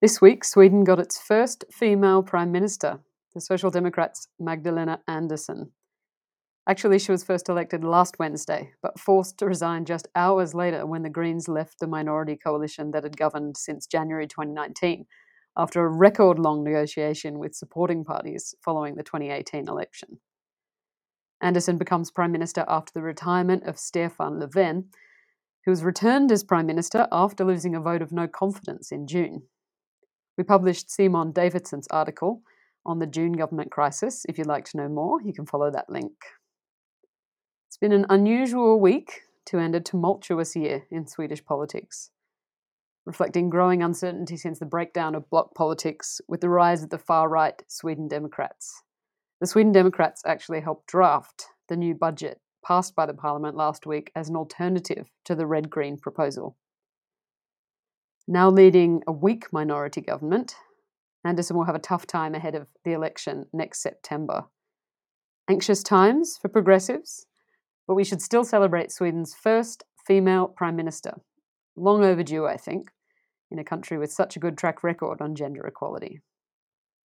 This week, Sweden got its first female Prime Minister, the Social Democrats' Magdalena Andersson. Actually, she was first elected last Wednesday, but forced to resign just hours later when the Greens left the minority coalition that had governed since January 2019, after a record long negotiation with supporting parties following the 2018 election. Andersson becomes Prime Minister after the retirement of Stefan Löfven, who was returned as Prime Minister after losing a vote of no confidence in June. We published Simon Davidsson's article on the June government crisis. If you'd like to know more, you can follow that link. It's been an unusual week to end a tumultuous year in Swedish politics, reflecting growing uncertainty since the breakdown of bloc politics with the rise of the far right Sweden Democrats. The Sweden Democrats actually helped draft the new budget passed by the parliament last week as an alternative to the red green proposal. Now leading a weak minority government, Andersson will have a tough time ahead of the election next September. Anxious times for progressives, but we should still celebrate Sweden's first female Prime Minister. Long overdue, I think, in a country with such a good track record on gender equality.